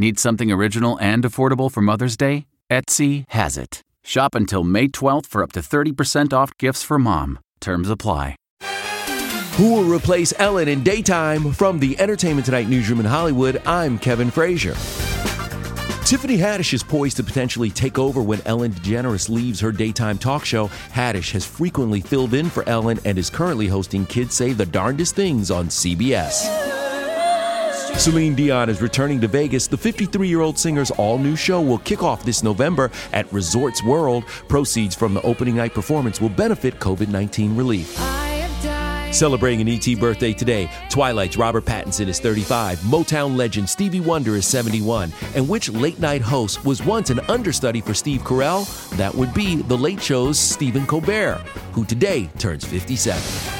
Need something original and affordable for Mother's Day? Etsy has it. Shop until May 12th for up to 30% off gifts for mom. Terms apply. Who will replace Ellen in daytime? From the Entertainment Tonight newsroom in Hollywood, I'm Kevin Frazier. Tiffany Haddish is poised to potentially take over when Ellen DeGeneres leaves her daytime talk show. Haddish has frequently filled in for Ellen and is currently hosting Kids Say the Darndest Things on CBS. Celine Dion is returning to Vegas. The 53 year old singer's all new show will kick off this November at Resorts World. Proceeds from the opening night performance will benefit COVID 19 relief. Celebrating an ET birthday today, Twilight's Robert Pattinson is 35, Motown legend Stevie Wonder is 71, and which late night host was once an understudy for Steve Carell? That would be The Late Show's Stephen Colbert, who today turns 57.